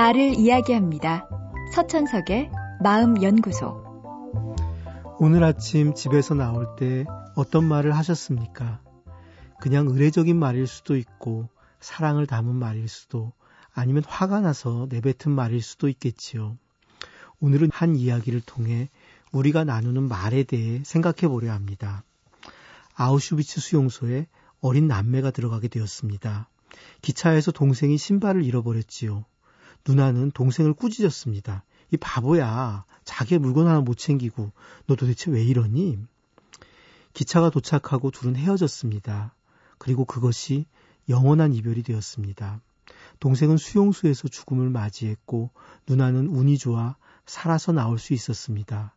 나를 이야기합니다. 서천석의 마음연구소. 오늘 아침 집에서 나올 때 어떤 말을 하셨습니까? 그냥 의례적인 말일 수도 있고, 사랑을 담은 말일 수도, 아니면 화가 나서 내뱉은 말일 수도 있겠지요. 오늘은 한 이야기를 통해 우리가 나누는 말에 대해 생각해 보려 합니다. 아우슈비츠 수용소에 어린 남매가 들어가게 되었습니다. 기차에서 동생이 신발을 잃어버렸지요. 누나는 동생을 꾸짖었습니다. 이 바보야. 자기의 물건 하나 못 챙기고 너 도대체 왜 이러니? 기차가 도착하고 둘은 헤어졌습니다. 그리고 그것이 영원한 이별이 되었습니다. 동생은 수용소에서 죽음을 맞이했고 누나는 운이 좋아 살아서 나올 수 있었습니다.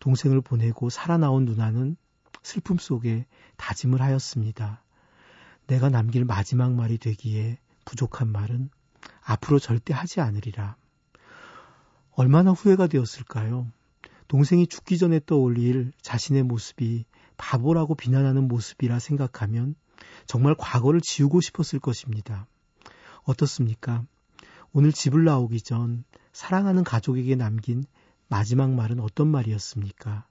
동생을 보내고 살아나온 누나는 슬픔 속에 다짐을 하였습니다. 내가 남길 마지막 말이 되기에 부족한 말은 앞으로 절대 하지 않으리라. 얼마나 후회가 되었을까요? 동생이 죽기 전에 떠올릴 자신의 모습이 바보라고 비난하는 모습이라 생각하면 정말 과거를 지우고 싶었을 것입니다. 어떻습니까? 오늘 집을 나오기 전 사랑하는 가족에게 남긴 마지막 말은 어떤 말이었습니까?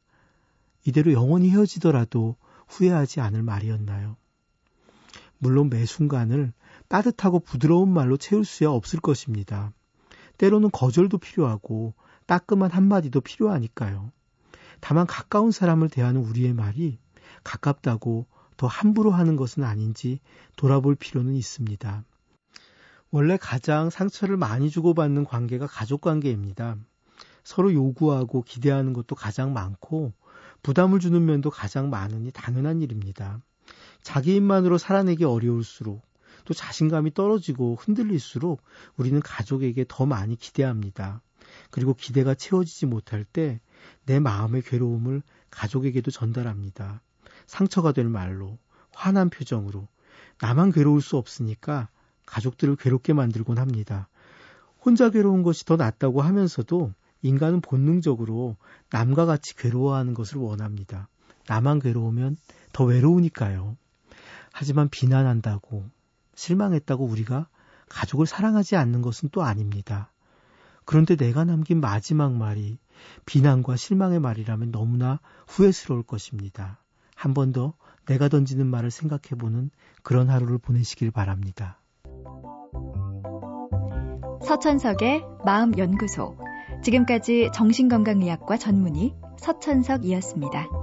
이대로 영원히 헤어지더라도 후회하지 않을 말이었나요? 물론 매 순간을 따뜻하고 부드러운 말로 채울 수야 없을 것입니다. 때로는 거절도 필요하고 따끔한 한마디도 필요하니까요. 다만 가까운 사람을 대하는 우리의 말이 가깝다고 더 함부로 하는 것은 아닌지 돌아볼 필요는 있습니다. 원래 가장 상처를 많이 주고받는 관계가 가족 관계입니다. 서로 요구하고 기대하는 것도 가장 많고 부담을 주는 면도 가장 많으니 당연한 일입니다. 자기 힘만으로 살아내기 어려울수록 또 자신감이 떨어지고 흔들릴수록 우리는 가족에게 더 많이 기대합니다. 그리고 기대가 채워지지 못할 때 내 마음의 괴로움을 가족에게도 전달합니다. 상처가 될 말로, 화난 표정으로. 나만 괴로울 수 없으니까 가족들을 괴롭게 만들곤 합니다. 혼자 괴로운 것이 더 낫다고 하면서도 인간은 본능적으로 남과 같이 괴로워하는 것을 원합니다. 나만 괴로우면 더 외로우니까요. 하지만 비난한다고, 실망했다고 우리가 가족을 사랑하지 않는 것은 또 아닙니다. 그런데 내가 남긴 마지막 말이 비난과 실망의 말이라면 너무나 후회스러울 것입니다. 한 번 더 내가 던지는 말을 생각해보는 그런 하루를 보내시길 바랍니다. 서천석의 마음연구소. 지금까지 정신건강의학과 전문의 서천석이었습니다.